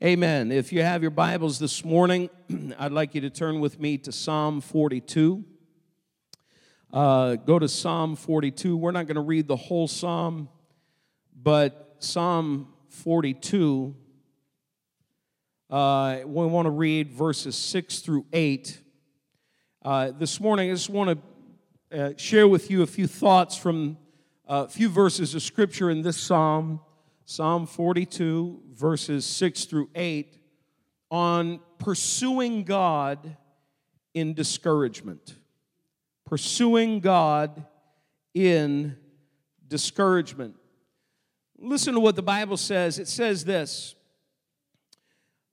Amen. If you have your Bibles this morning, I'd like you to turn with me to Psalm 42. Uh, go to Psalm 42. We're not going to read the whole psalm, but Psalm 42, uh, we want to read verses 6 through 8. Uh, this morning, I just want to uh, share with you a few thoughts from uh, a few verses of Scripture in this psalm. Psalm 42, verses 6 through 8, on pursuing God in discouragement. Pursuing God in discouragement. Listen to what the Bible says. It says this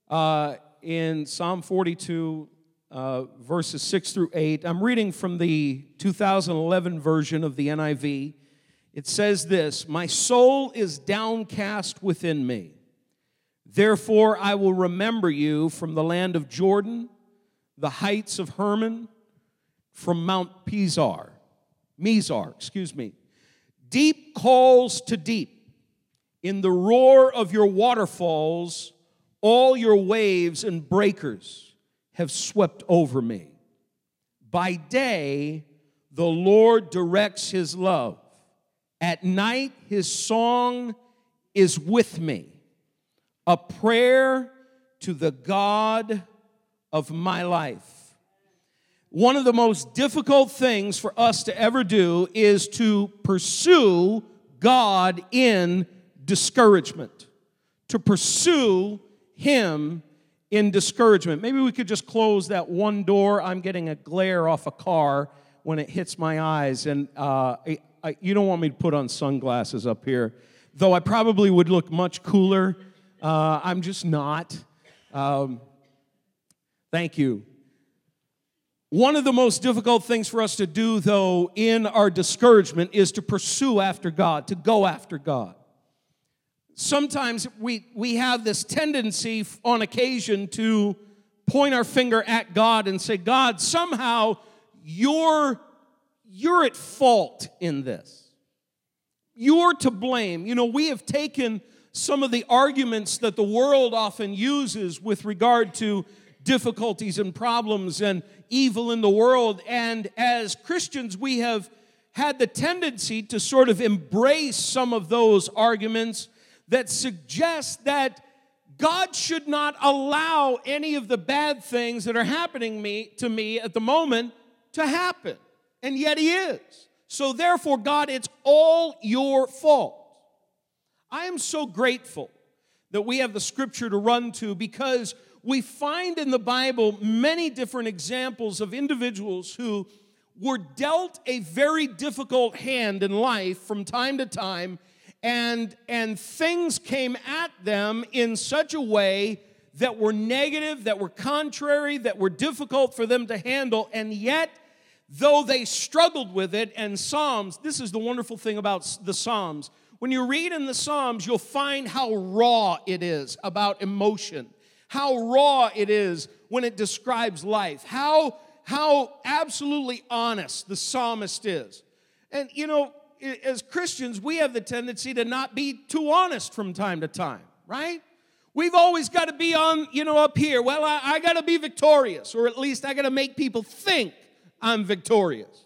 uh, in Psalm 42, uh, verses 6 through 8. I'm reading from the 2011 version of the NIV. It says this My soul is downcast within me. Therefore, I will remember you from the land of Jordan, the heights of Hermon, from Mount Pisar, Mizar, excuse me. Deep calls to deep. In the roar of your waterfalls, all your waves and breakers have swept over me. By day, the Lord directs his love at night, his song is with me, a prayer to the God of my life. One of the most difficult things for us to ever do is to pursue God in discouragement, to pursue Him in discouragement. Maybe we could just close that one door. I'm getting a glare off a car when it hits my eyes, and uh, I, you don't want me to put on sunglasses up here, though I probably would look much cooler. Uh, I'm just not. Um, thank you. One of the most difficult things for us to do, though, in our discouragement is to pursue after God, to go after God. Sometimes we, we have this tendency on occasion to point our finger at God and say, God, somehow you're you're at fault in this. You're to blame. You know, we have taken some of the arguments that the world often uses with regard to difficulties and problems and evil in the world. And as Christians, we have had the tendency to sort of embrace some of those arguments that suggest that God should not allow any of the bad things that are happening me, to me at the moment to happen and yet He is. So, therefore, God, it's all your fault. I am so grateful that we have the scripture to run to because we find in the Bible many different examples of individuals who were dealt a very difficult hand in life from time to time and and things came at them in such a way that were negative that were contrary that were difficult for them to handle and yet though they struggled with it. And Psalms, this is the wonderful thing about the Psalms. When you read in the Psalms, you'll find how raw it is about emotion, how raw it is when it describes life, how, how absolutely honest the psalmist is. And you know, as Christians, we have the tendency to not be too honest from time to time, right? We've always got to be on, you know, up here. Well, I, I got to be victorious, or at least I got to make people think I'm victorious.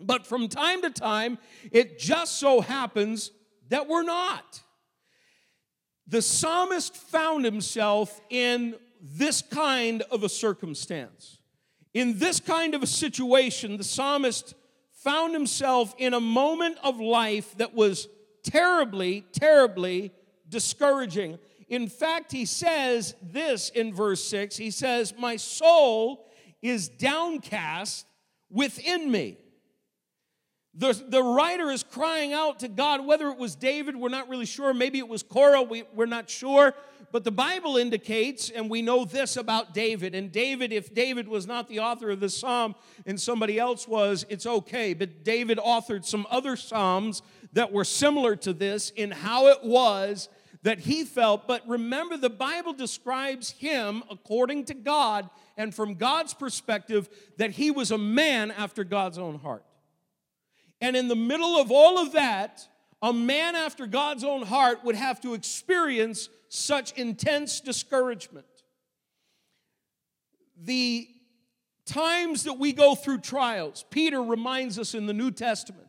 But from time to time, it just so happens that we're not. The psalmist found himself in this kind of a circumstance. In this kind of a situation, the psalmist found himself in a moment of life that was terribly, terribly discouraging. In fact, he says this in verse 6 he says, My soul is downcast within me. The, the writer is crying out to God, whether it was David, we're not really sure. Maybe it was Korah, we, we're not sure. But the Bible indicates, and we know this about David. And David, if David was not the author of this psalm and somebody else was, it's okay. But David authored some other psalms that were similar to this in how it was that he felt. But remember, the Bible describes him, according to God and from God's perspective, that he was a man after God's own heart. And in the middle of all of that, a man after God's own heart would have to experience such intense discouragement. The times that we go through trials, Peter reminds us in the New Testament.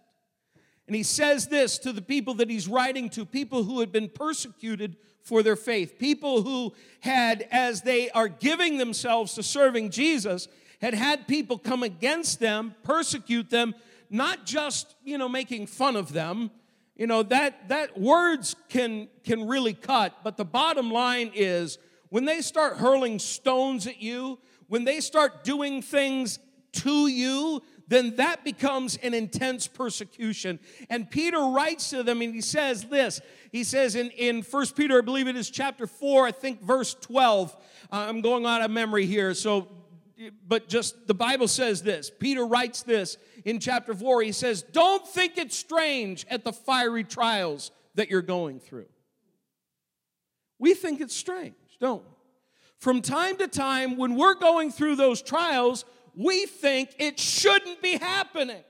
And he says this to the people that he's writing to, people who had been persecuted for their faith, people who had, as they are giving themselves to serving Jesus, had had people come against them, persecute them, not just, you know, making fun of them. You know, that, that words can, can really cut, but the bottom line is when they start hurling stones at you, when they start doing things to you, then that becomes an intense persecution. And Peter writes to them and he says this. He says in, in 1 Peter, I believe it is chapter 4, I think verse 12. Uh, I'm going out of memory here, so but just the Bible says this. Peter writes this in chapter 4. He says, Don't think it strange at the fiery trials that you're going through. We think it's strange, don't we? From time to time, when we're going through those trials, we think it shouldn't be happening.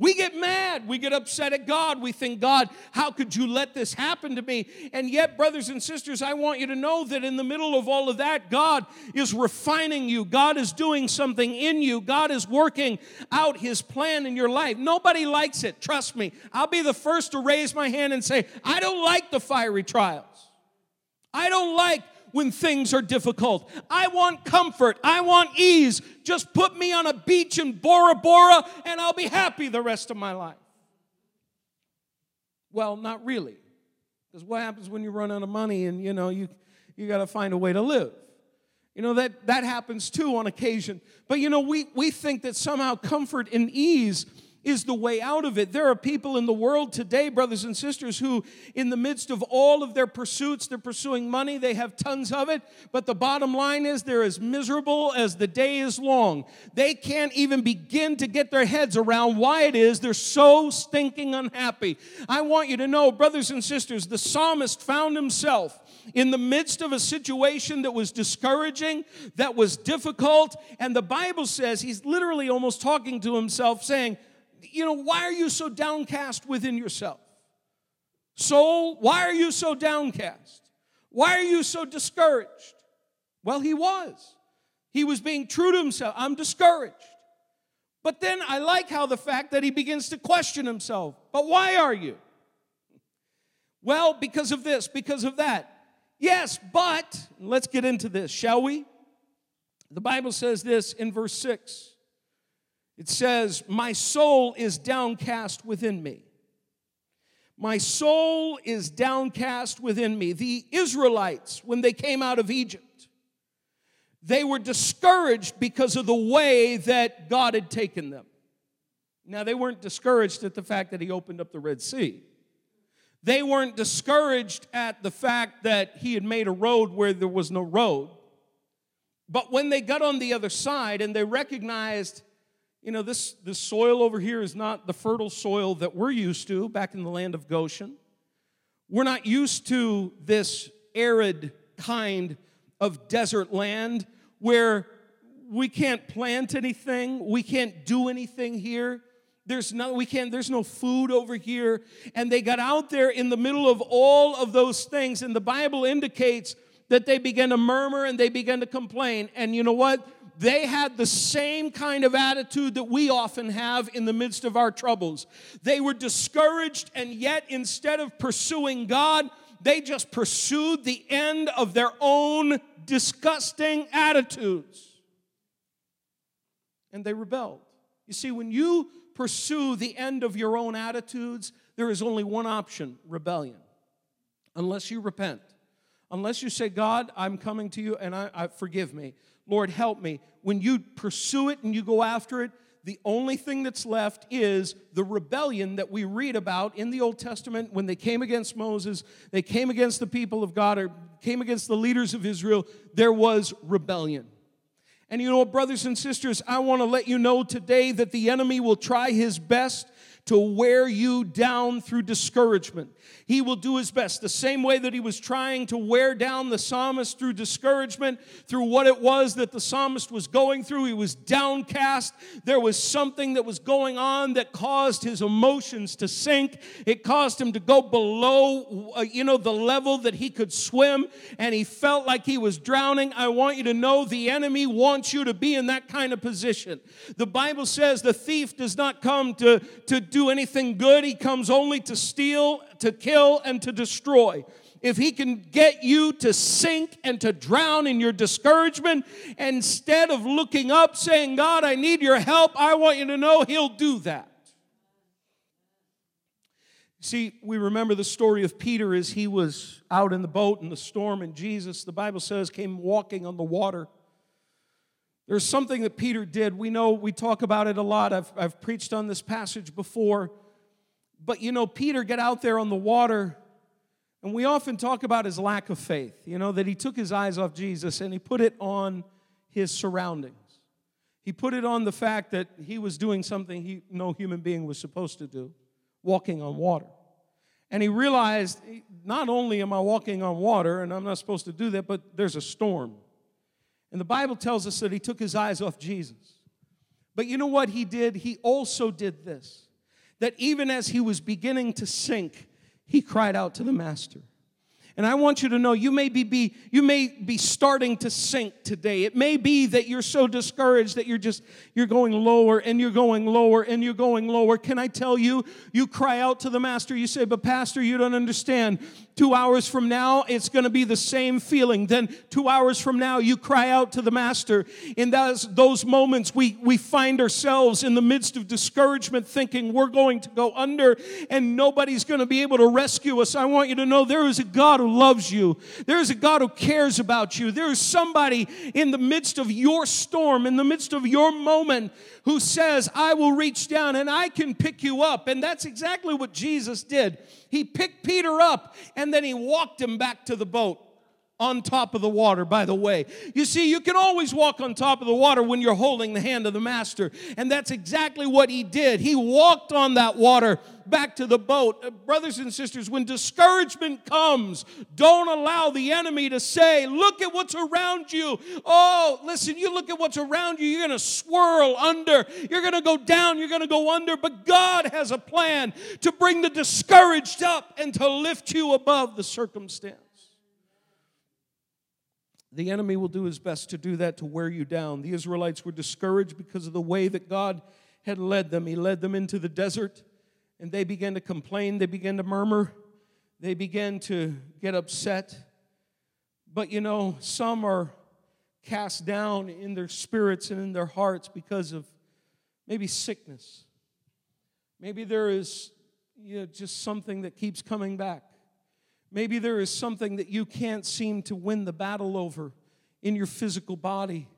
We get mad. We get upset at God. We think, God, how could you let this happen to me? And yet, brothers and sisters, I want you to know that in the middle of all of that, God is refining you. God is doing something in you. God is working out His plan in your life. Nobody likes it. Trust me. I'll be the first to raise my hand and say, I don't like the fiery trials. I don't like when things are difficult. I want comfort. I want ease. Just put me on a beach in Bora Bora and I'll be happy the rest of my life. Well, not really. Because what happens when you run out of money and you know you you got to find a way to live. You know that that happens too on occasion. But you know we we think that somehow comfort and ease is the way out of it. There are people in the world today, brothers and sisters, who, in the midst of all of their pursuits, they're pursuing money, they have tons of it, but the bottom line is they're as miserable as the day is long. They can't even begin to get their heads around why it is they're so stinking unhappy. I want you to know, brothers and sisters, the psalmist found himself in the midst of a situation that was discouraging, that was difficult, and the Bible says he's literally almost talking to himself, saying, you know, why are you so downcast within yourself? Soul, why are you so downcast? Why are you so discouraged? Well, he was. He was being true to himself. I'm discouraged. But then I like how the fact that he begins to question himself. But why are you? Well, because of this, because of that. Yes, but let's get into this, shall we? The Bible says this in verse 6 it says, My soul is downcast within me. My soul is downcast within me. The Israelites, when they came out of Egypt, they were discouraged because of the way that God had taken them. Now, they weren't discouraged at the fact that He opened up the Red Sea. They weren't discouraged at the fact that He had made a road where there was no road. But when they got on the other side and they recognized you know, this, this soil over here is not the fertile soil that we're used to back in the land of Goshen. We're not used to this arid kind of desert land where we can't plant anything, we can't do anything here. There's no, we can't, there's no food over here. And they got out there in the middle of all of those things, and the Bible indicates that they began to murmur and they began to complain. And you know what? They had the same kind of attitude that we often have in the midst of our troubles. They were discouraged, and yet instead of pursuing God, they just pursued the end of their own disgusting attitudes. And they rebelled. You see, when you pursue the end of your own attitudes, there is only one option rebellion. Unless you repent. Unless you say, God, I'm coming to you and I, I forgive me. Lord, help me. When you pursue it and you go after it, the only thing that's left is the rebellion that we read about in the Old Testament when they came against Moses, they came against the people of God, or came against the leaders of Israel. There was rebellion. And you know, brothers and sisters, I want to let you know today that the enemy will try his best to wear you down through discouragement. He will do his best. The same way that he was trying to wear down the psalmist through discouragement, through what it was that the psalmist was going through. He was downcast. There was something that was going on that caused his emotions to sink. It caused him to go below, uh, you know, the level that he could swim, and he felt like he was drowning. I want you to know the enemy wants you to be in that kind of position. The Bible says the thief does not come to, to do anything good, he comes only to steal, to kill, and to destroy if he can get you to sink and to drown in your discouragement, instead of looking up saying, God, I need your help, I want you to know he'll do that. See, we remember the story of Peter as he was out in the boat in the storm, and Jesus, the Bible says, came walking on the water. There's something that Peter did. We know, we talk about it a lot. I've, I've preached on this passage before. But you know, Peter got out there on the water, and we often talk about his lack of faith. You know, that he took his eyes off Jesus and he put it on his surroundings. He put it on the fact that he was doing something he, no human being was supposed to do walking on water. And he realized not only am I walking on water, and I'm not supposed to do that, but there's a storm. And the Bible tells us that he took his eyes off Jesus. But you know what he did? He also did this that even as he was beginning to sink, he cried out to the Master. And I want you to know you may be, be, you may be starting to sink today. It may be that you're so discouraged that you're just you're going lower and you're going lower and you're going lower. Can I tell you, you cry out to the master, you say, "But pastor, you don't understand. 2 hours from now it's going to be the same feeling. Then 2 hours from now you cry out to the master. In those those moments we we find ourselves in the midst of discouragement thinking we're going to go under and nobody's going to be able to rescue us. I want you to know there is a God who loves you. There's a God who cares about you. There is somebody in the midst of your storm, in the midst of your moment, who says, I will reach down and I can pick you up. And that's exactly what Jesus did. He picked Peter up and then he walked him back to the boat on top of the water, by the way. You see, you can always walk on top of the water when you're holding the hand of the master. And that's exactly what he did. He walked on that water back to the boat. Uh, brothers and sisters, when discouragement comes, don't allow the enemy to say, Look at what's around you. Oh, listen, you look at what's around you, you're going to swirl under, you're going to go down, you're going to go under. But God has a plan to bring the discouraged up and to lift you above the circumstance. The enemy will do his best to do that to wear you down. The Israelites were discouraged because of the way that God had led them. He led them into the desert, and they began to complain, they began to murmur, they began to get upset. But you know, some are cast down in their spirits and in their hearts because of maybe sickness. Maybe there is you know, just something that keeps coming back. Maybe there is something that you can't seem to win the battle over in your physical body,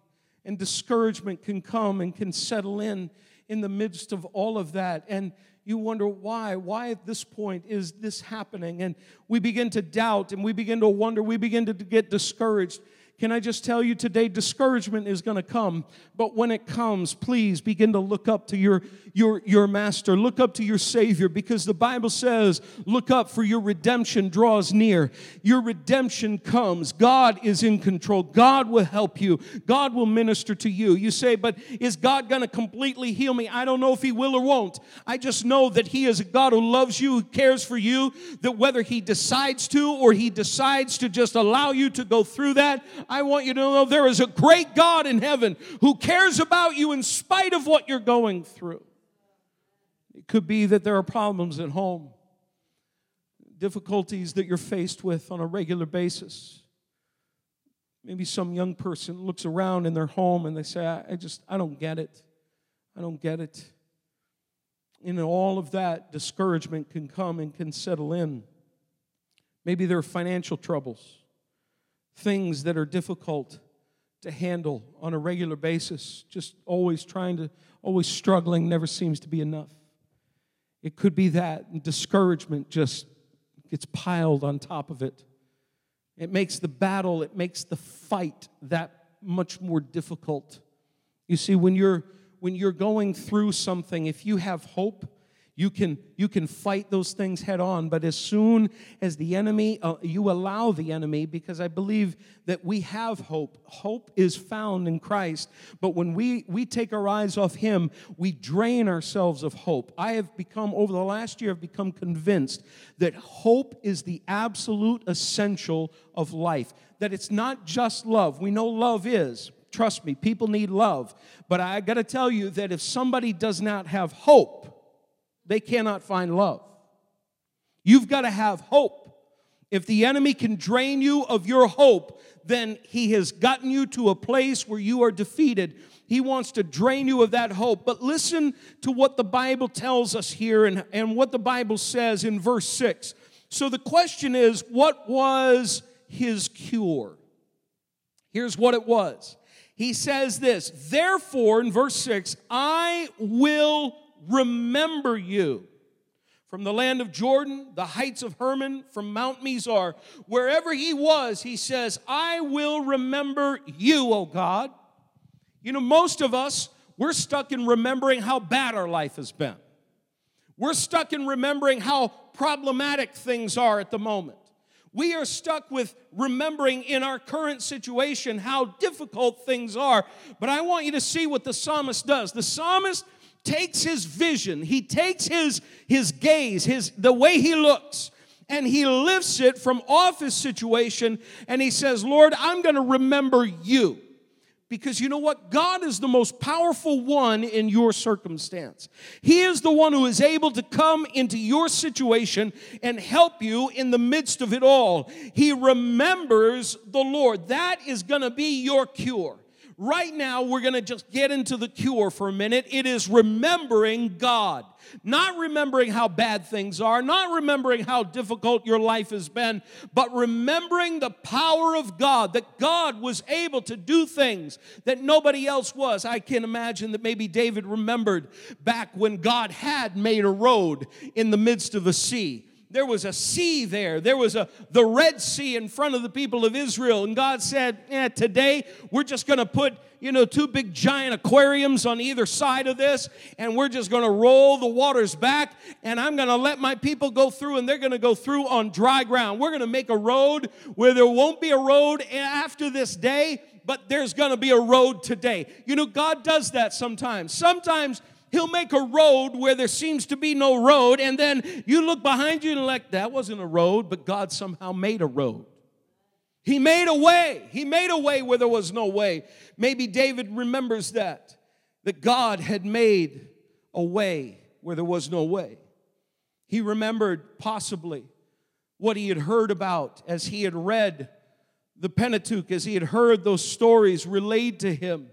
and discouragement can come and can settle in in the midst of all of that. And you wonder why. Why at this point is this happening? And we begin to doubt and we begin to wonder, we begin to get discouraged. Can I just tell you today, discouragement is going to come. But when it comes, please begin to look up to your, your, your master. Look up to your Savior because the Bible says, look up for your redemption draws near. Your redemption comes. God is in control. God will help you. God will minister to you. You say, but is God going to completely heal me? I don't know if He will or won't. I just know that He is a God who loves you, who cares for you, that whether He decides to or He decides to just allow you to go through that, I want you to know there is a great God in heaven who cares about you in spite of what you're going through. It could be that there are problems at home, difficulties that you're faced with on a regular basis. Maybe some young person looks around in their home and they say, I, just, I don't get it. I don't get it. And all of that, discouragement can come and can settle in. Maybe there are financial troubles things that are difficult to handle on a regular basis, just always trying to, always struggling, never seems to be enough. It could be that, discouragement just gets piled on top of it. It makes the battle, it makes the fight that much more difficult. You see, when you're when you're going through something, if you have hope, you can you can fight those things head on but as soon as the enemy uh, you allow the enemy because i believe that we have hope. Hope is found in christ but when we we take our eyes off him we drain ourselves of hope. I have become over the last year i've become convinced that hope is the absolute essential of life. That it's not just love. We know love is. Trust me, people need love. But I got to tell you that if somebody does not have hope, they cannot find love. You've got to have hope. If the enemy can drain you of your hope, then he has gotten you to a place where you are defeated. He wants to drain you of that hope. But listen to what the Bible tells us here and, and what the Bible says in verse 6. So the question is what was his cure? Here's what it was he says this Therefore, in verse 6, I will remember you. From the land of Jordan, the heights of Hermon, from Mount Mizar, wherever he was, he says, I will remember you, O God. You know, most of us, we're stuck in remembering how bad our life has been. We're stuck in remembering how problematic things are at the moment. We are stuck with remembering in our current situation how difficult things are. But I want you to see what the psalmist does. The psalmist takes his vision, he takes his, his gaze, his, the way he looks, and he lifts it from off his situation and he says, Lord, I'm going to remember you. Because you know what? God is the most powerful one in your circumstance. He is the one who is able to come into your situation and help you in the midst of it all. He remembers the Lord. That is going to be your cure. Right now, we're going to just get into the cure for a minute. It is remembering God. Not remembering how bad things are, not remembering how difficult your life has been, but remembering the power of God, that God was able to do things that nobody else was. I can imagine that maybe David remembered back when God had made a road in the midst of a sea there was a sea there. There was a the Red Sea in front of the people of Israel. And God said, today we're just going to put, you know, two big giant aquariums on either side of this, and we're just going to roll the waters back, and I'm going to let my people go through, and they're going to go through on dry ground. We're going to make a road where there won't be a road after this day, but there's going to be a road today. You know, God does that sometimes. Sometimes He'll make a road where there seems to be no road, and then you look behind you and like, that wasn't a road, but God somehow made a road. He made a way. He made a way where there was no way. Maybe David remembers that, that God had made a way where there was no way. He remembered possibly what he had heard about as he had read the Pentateuch, as he had heard those stories relayed to him,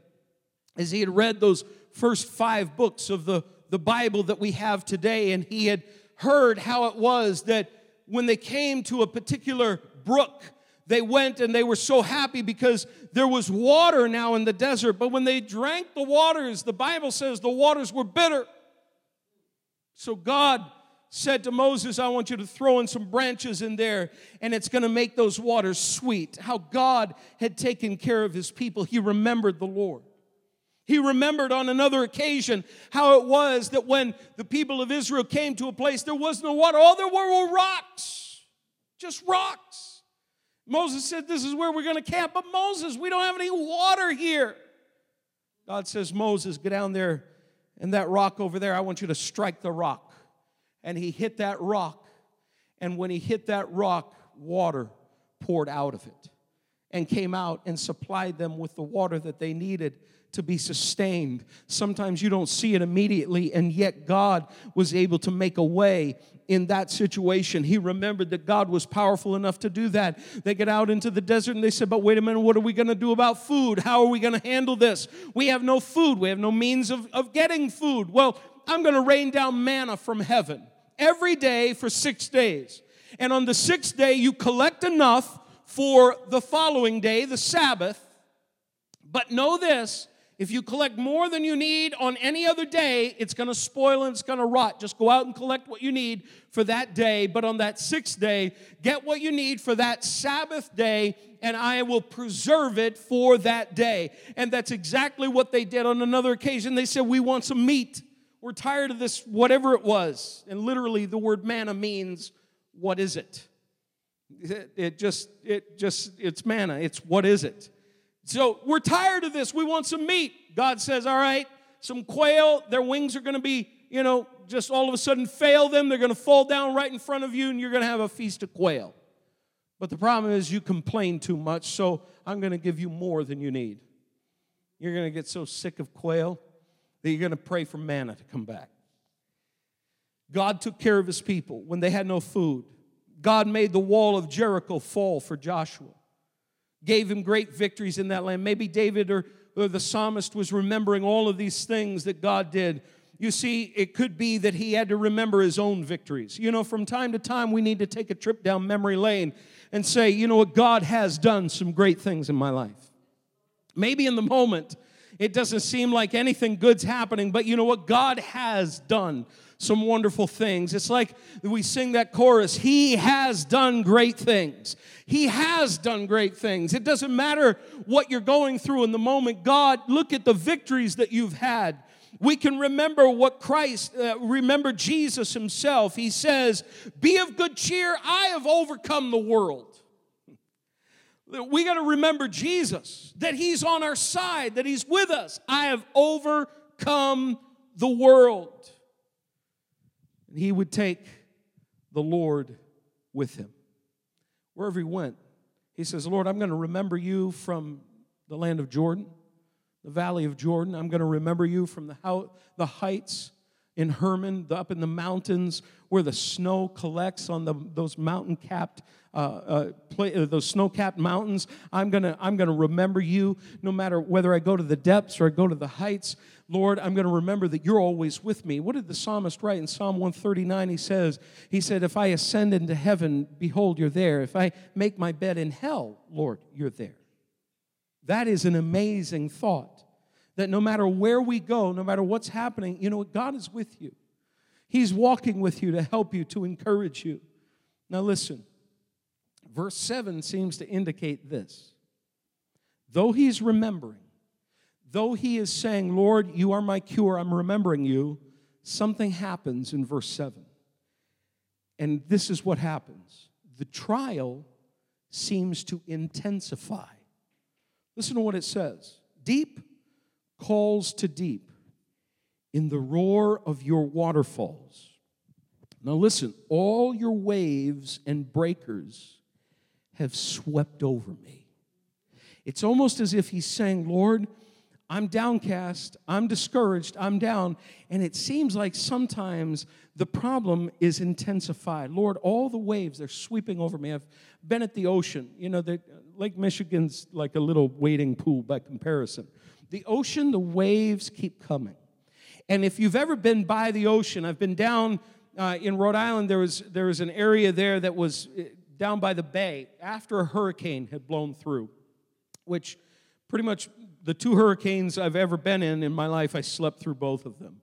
as he had read those first five books of the, the Bible that we have today, and he had heard how it was that when they came to a particular brook, they went and they were so happy because there was water now in the desert. But when they drank the waters, the Bible says the waters were bitter. So God said to Moses, I want you to throw in some branches in there, and it's going to make those waters sweet. How God had taken care of his people. He remembered the Lord. He remembered on another occasion how it was that when the people of Israel came to a place, there was no water. All there were were rocks, just rocks. Moses said, This is where we're going to camp. But Moses, we don't have any water here. God says, Moses, get down there and that rock over there, I want you to strike the rock. And he hit that rock. And when he hit that rock, water poured out of it and came out and supplied them with the water that they needed to be sustained. Sometimes you don't see it immediately, and yet God was able to make a way in that situation. He remembered that God was powerful enough to do that. They get out into the desert and they said, But wait a minute, what are we going to do about food? How are we going to handle this? We have no food, we have no means of, of getting food. Well, I'm going to rain down manna from heaven every day for six days. And on the sixth day, you collect enough for the following day, the Sabbath. But know this if you collect more than you need on any other day, it's going to spoil and it's going to rot. Just go out and collect what you need for that day. But on that sixth day, get what you need for that Sabbath day, and I will preserve it for that day. And that's exactly what they did on another occasion. They said, We want some meat. we're tired of this, whatever it was. And literally, the word manna means, what is it? It, it just, it just, it's manna. It's what is it? So we're tired of this. We want some meat. God says, all right, some quail, their wings are going to be, you know, just all of a sudden fail them. They're going to fall down right in front of you, and you're going to have a feast of quail. But the problem is, you complain too much, so I'm going to give you more than you need. You're going to get so sick of quail that you're going to pray for manna to come back. God took care of his people when they had no food. God made the wall of Jericho fall for Joshua, gave him great victories in that land. Maybe David or, or the psalmist was remembering all of these things that God did. You see, it could be that he had to remember his own victories. You know, from time to time, we need to take a trip down memory lane and say, you know what, God has done some great things in my life. Maybe in the moment, it doesn't seem like anything good's happening, but you know what? God has done some wonderful things. It's like we sing that chorus He has done great things. He has done great things. It doesn't matter what you're going through in the moment. God, look at the victories that you've had. We can remember what Christ, uh, remember Jesus himself. He says, Be of good cheer, I have overcome the world. We got to remember Jesus, that He's on our side, that He's with us. I have overcome the world. And He would take the Lord with Him. Wherever He went, He says, Lord, I'm going to remember you from the land of Jordan, the valley of Jordan. I'm going to remember you from the, the heights in Hermon, up in the mountains where the snow collects on the, those mountain capped uh, uh, play, uh, those snow-capped mountains. I'm gonna, I'm gonna remember you no matter whether I go to the depths or I go to the heights. Lord, I'm gonna remember that you're always with me. What did the psalmist write in Psalm 139? He says, He said, If I ascend into heaven, behold, you're there. If I make my bed in hell, Lord, you're there. That is an amazing thought. That no matter where we go, no matter what's happening, you know, God is with you. He's walking with you to help you, to encourage you. Now, listen, verse 7 seems to indicate this. Though he's remembering, though he is saying, Lord, you are my cure, I'm remembering you, something happens in verse 7. And this is what happens the trial seems to intensify. Listen to what it says Deep calls to deep in the roar of your waterfalls. Now, listen, all your waves and breakers have swept over me. It's almost as if he's saying, Lord, I'm downcast, I'm discouraged, I'm down. And it seems like sometimes the problem is intensified. Lord, all the waves, they're sweeping over me. I've been at the ocean. You know, Lake Michigan's like a little wading pool by comparison. The ocean, the waves keep coming. And if you've ever been by the ocean, I've been down uh, in Rhode Island, there was, there was an area there that was down by the bay after a hurricane had blown through, which pretty much the two hurricanes I've ever been in in my life, I slept through both of them.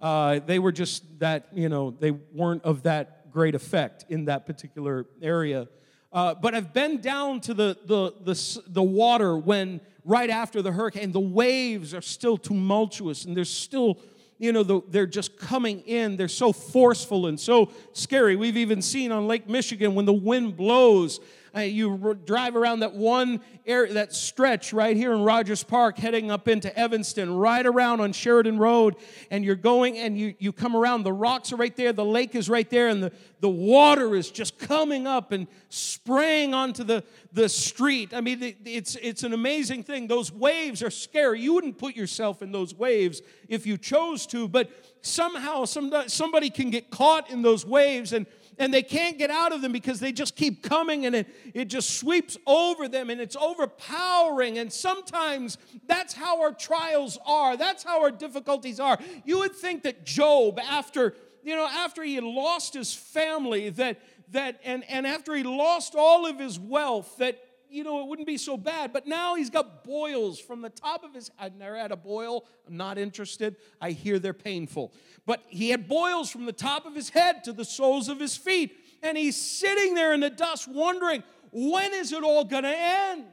Uh, they were just that, you know, they weren't of that great effect in that particular area. Uh, but I've been down to the, the, the, the water when, right after the hurricane, the waves are still tumultuous and there's still you know, the, they're just coming in. They're so forceful and so scary. We've even seen on Lake Michigan when the wind blows, uh, you drive around that one area, that stretch right here in Rogers Park, heading up into Evanston, right around on Sheridan Road, and you're going and you, you come around. The rocks are right there, the lake is right there, and the, the water is just coming up and spraying onto the, the street. I mean, it's, it's an amazing thing. Those waves are scary. You wouldn't put yourself in those waves if you chose to, but somehow somebody can get caught in those waves and and they can't get out of them because they just keep coming and it, it just sweeps over them and it's overpowering. And sometimes that's how our trials are, that's how our difficulties are. You would think that Job, after you know, after he lost his family, that that and, and after he lost all of his wealth, that you know, it wouldn't be so bad. But now he's got boils from the top of his head. I've never had a boil. I'm not interested. I hear they're painful. But he had boils from the top of his head to the soles of his feet. And he's sitting there in the dust wondering, when is it all going to end?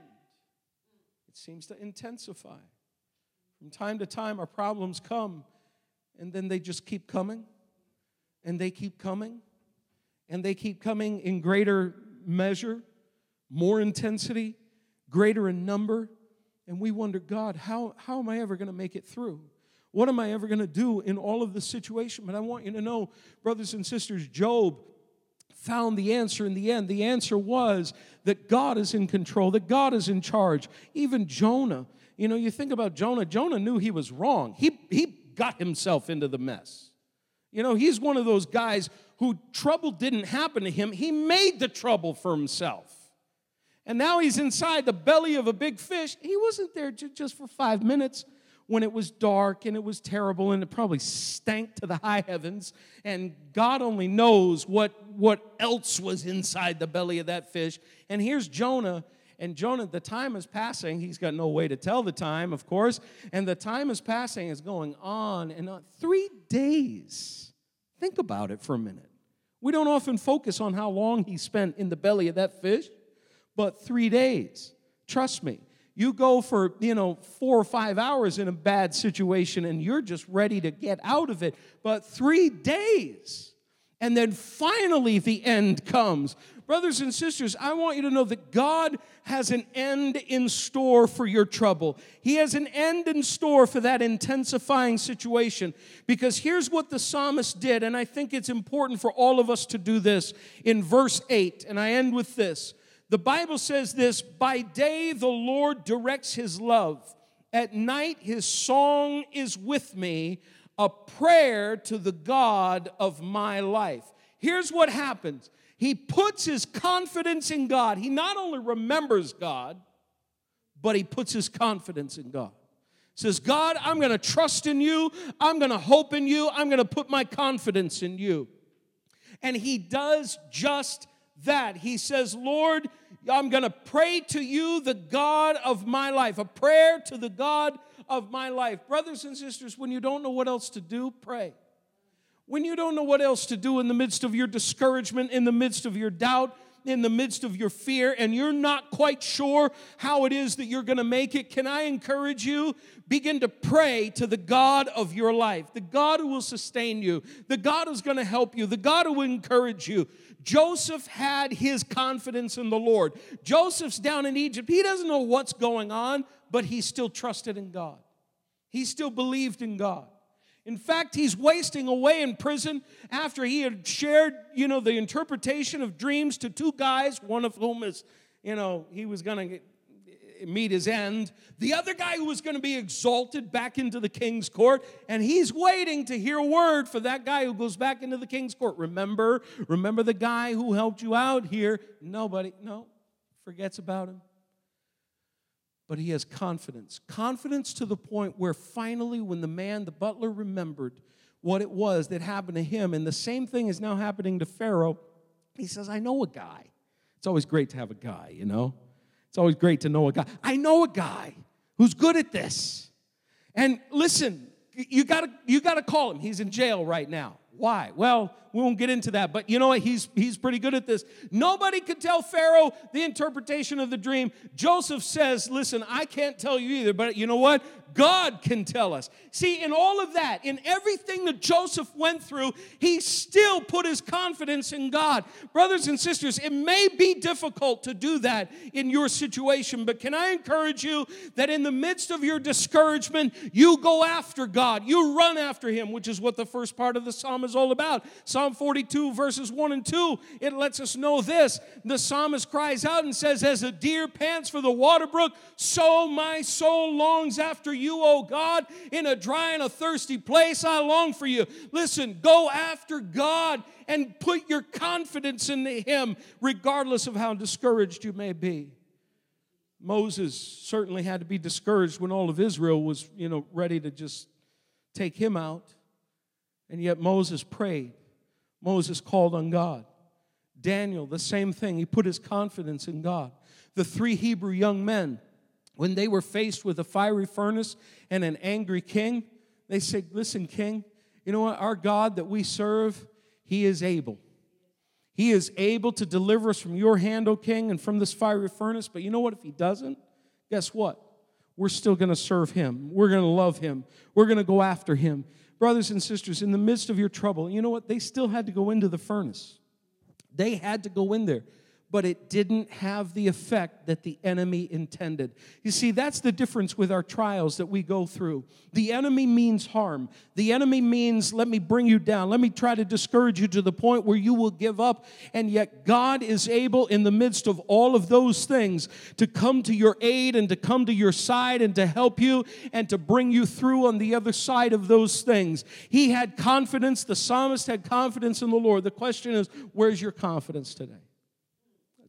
It seems to intensify. From time to time, our problems come And then they just keep coming, and they keep coming, and they keep coming in greater measure, more intensity, greater in number. And we wonder, God, how, how am I ever going to make it through? What am I ever going to do in all of this situation? But I want you to know, brothers and sisters, Job found the answer in the end. The answer was that God is in control, that God is in charge. Even Jonah, you know, you think about Jonah, Jonah knew he was wrong. He, he got himself into the mess. You know, he's one of those guys who trouble didn't happen to him, he made the trouble for himself. And now he's inside the belly of a big fish. He wasn't there just for five minutes when it was dark and it was terrible and it probably stank to the high heavens. And god only knows what what else was inside the belly of that fish. And here's jonah. And jonah the time is passing. He's got no way to tell the time of course. And the time is passing is going on and on. Three days. Think about it for a minute. We don't often focus on how long he spent in the belly of that fish but three days trust me you go for, you know, four or five hours in a bad situation and you're just ready to get out of it. But three days, and then finally the end comes. Brothers and sisters, I want you to know that God has an end in store for your trouble. He has an end in store for that intensifying situation. Because here's what the psalmist did, and I think it's important for all of us to do this in verse 8. And I end with this. The Bible says this By day the Lord directs his love, at night his song is with me, a prayer to the God of my life. Here's what happens he puts his confidence in God. He not only remembers God, but he puts his confidence in God. Says, God, I'm going to trust in you. I'm going to hope in you. I'm going to put my confidence in you. And he does just that. He says, Lord, I'm going to pray to you, the God of my life, a prayer to the God of my life. Brothers and sisters, when you don't know what else to do, pray. When you don't know what else to do in the midst of your discouragement, in the midst of your doubt, in the midst of your fear and you're not quite sure how it is that you're going to make it, can I encourage you? Begin to pray to the God of your life, the God who will sustain you, the God who's going to help you, the God who will encourage you. Joseph had his confidence in the Lord. Joseph's down in Egypt. He doesn't know what's going on, but he still trusted in God. He still believed in God. In fact, he's wasting away in prison after he had shared, you know, the interpretation of dreams to two guys, one of whom is, you know, he was going to meet his end. The other guy who was going to be exalted back into the king's court, and he's waiting to hear word for that guy who goes back into the king's court. Remember, remember the guy who helped you out here? Nobody, no, forgets about him but he has confidence. Confidence to the point where finally, when the man, the butler, remembered what it was that happened to him, and the same thing is now happening to Pharaoh, he says, I know a guy. It's always great to have a guy, you know? It's always great to know a guy. I know a guy who's good at this. And listen, you gotta, you gotta call him. He's in jail right now. Why? Well, we won't get into that, but you know what? He's, he's pretty good at this. Nobody could tell Pharaoh the interpretation of the dream. Joseph says, Listen, I can't tell you either, but you know what? God can tell us. See, in all of that, in everything that Joseph went through, he still put his confidence in God. Brothers and sisters, it may be difficult to do that in your situation, but can I encourage you that in the midst of your discouragement, you go after God, you run after Him, which is what the first part of the psalm is all about. Psalm 42, verses 1 and 2, it lets us know this. The psalmist cries out and says, As a deer pants for the water brook, so my soul longs after you oh God, in a dry and a thirsty place. I long for you. Listen, go after God and put your confidence in Him, regardless of how discouraged you may be. Moses certainly had to be discouraged when all of Israel was, you know, ready to just take him out. And yet Moses prayed. Moses called on God. Daniel, the same thing. He put his confidence in God. The three Hebrew young men when they were faced with a fiery furnace and an angry king, they said, Listen, king, you know what? Our God that we serve, he is able. He is able to deliver us from your hand, O king, and from this fiery furnace. But you know what? If he doesn't, guess what? We're still going to serve him. We're going to love him. We're going to go after him. Brothers and sisters, in the midst of your trouble, you know what? They still had to go into the furnace. They had to go in there but it didn't have the effect that the enemy intended. You see, that's the difference with our trials that we go through. The enemy means harm. The enemy means, let me bring you down. Let me try to discourage you to the point where you will give up. And yet, God is able, in the midst of all of those things, to come to your aid and to come to your side and to help you and to bring you through on the other side of those things. He had confidence. The psalmist had confidence in the Lord. The question is, where's your confidence today?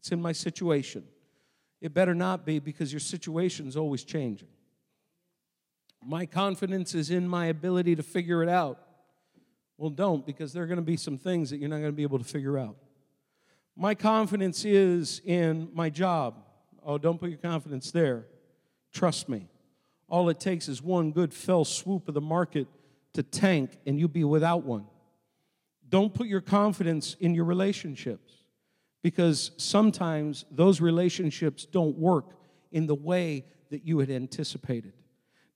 It's in my situation. It better not be because your situation is always changing. My confidence is in my ability to figure it out. Well, don't, because there are going to be some things that you're not going to be able to figure out. My confidence is in my job. Oh, don't put your confidence there. Trust me. All it takes is one good fell swoop of the market to tank, and you'll be without one. Don't put your confidence in your relationships because sometimes those relationships don't work in the way that you had anticipated.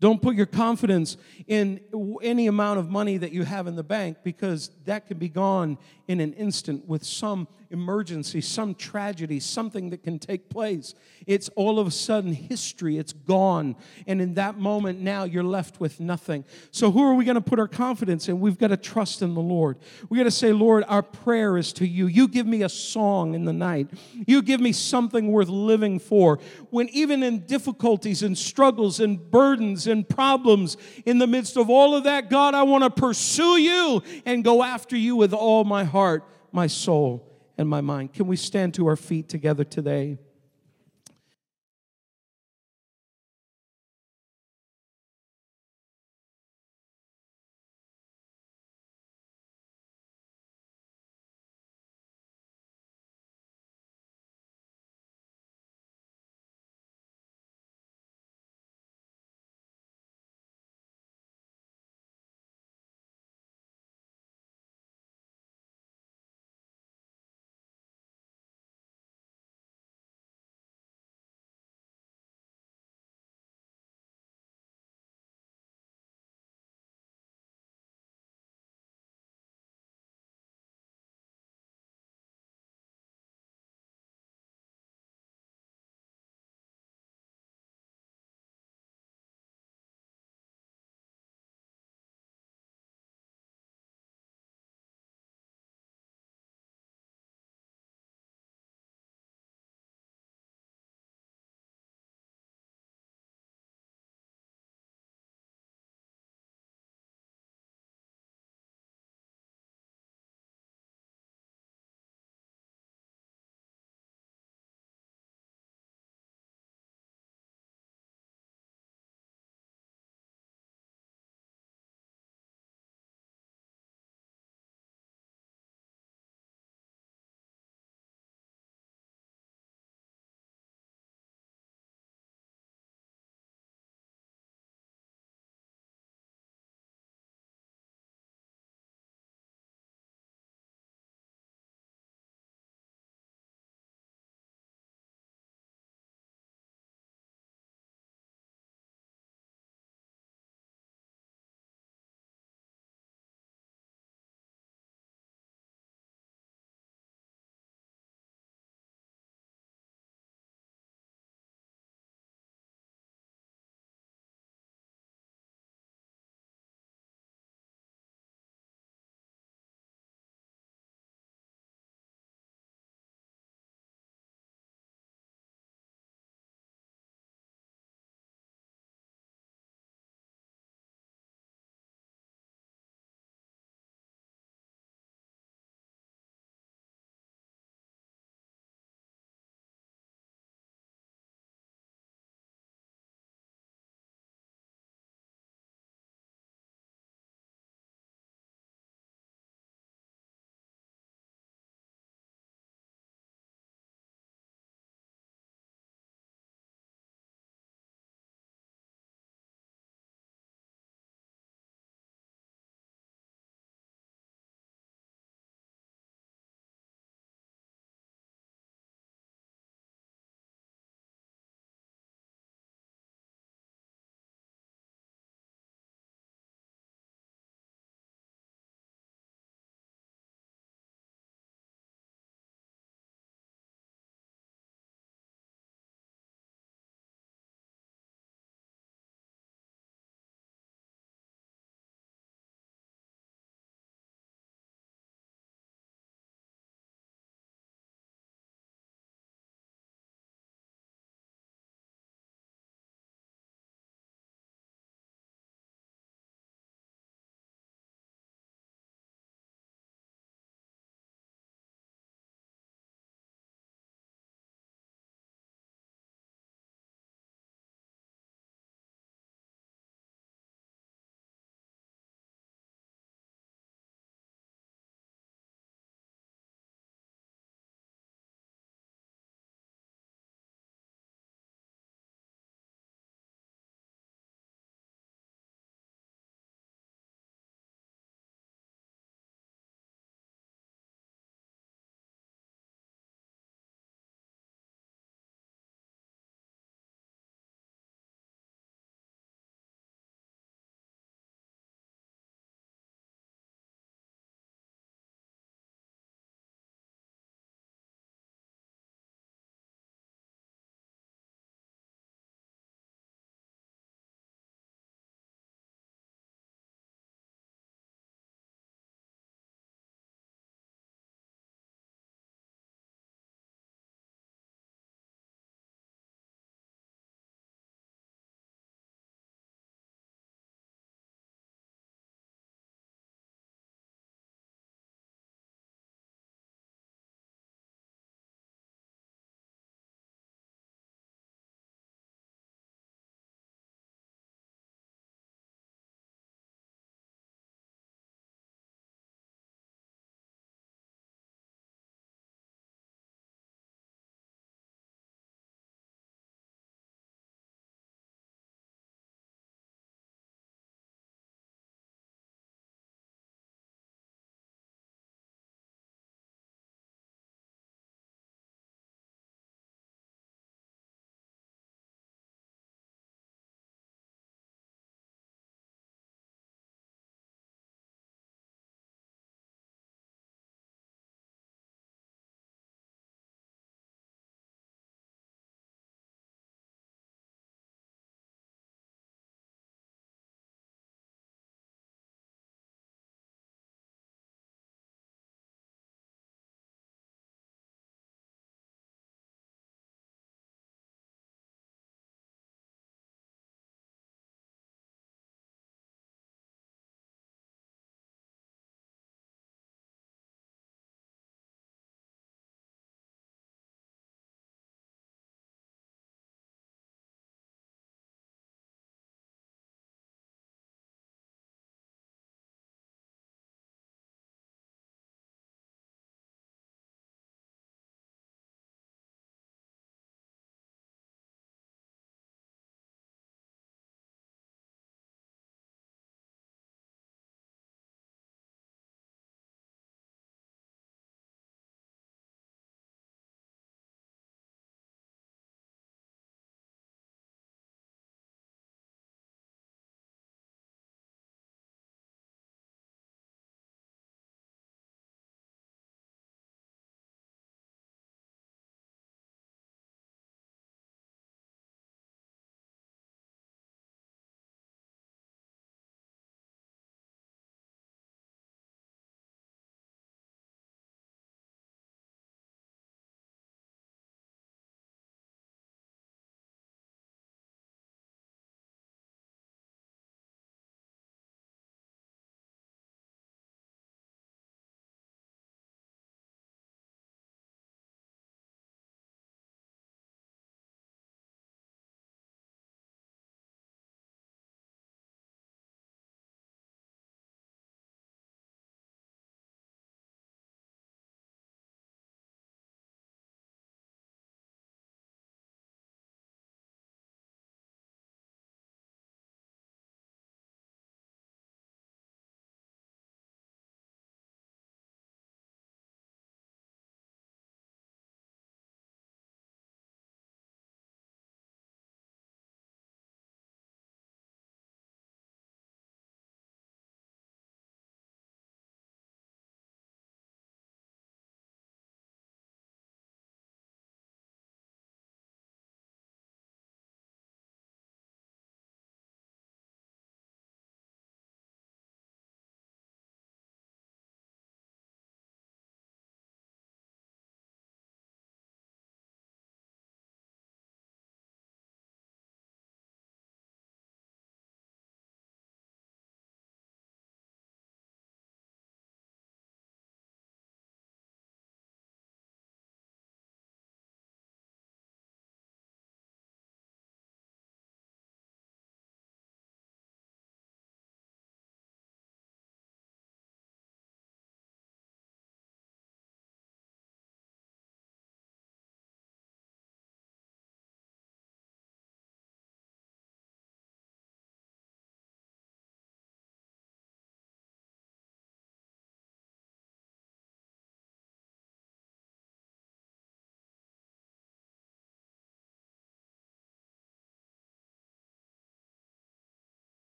Don't put your confidence in any amount of money that you have in the bank because that can be gone in an instant with some emergency, some tragedy, something that can take place. It's all of a sudden history, it's gone. And in that moment, now you're left with nothing. So, who are we going to put our confidence in? We've got to trust in the Lord. We got to say, Lord, our prayer is to you. You give me a song in the night, you give me something worth living for. When even in difficulties and struggles and burdens and problems, in the midst of all of that, God, I want to pursue you and go after you with all my heart, my soul, and my mind. Can we stand to our feet together today?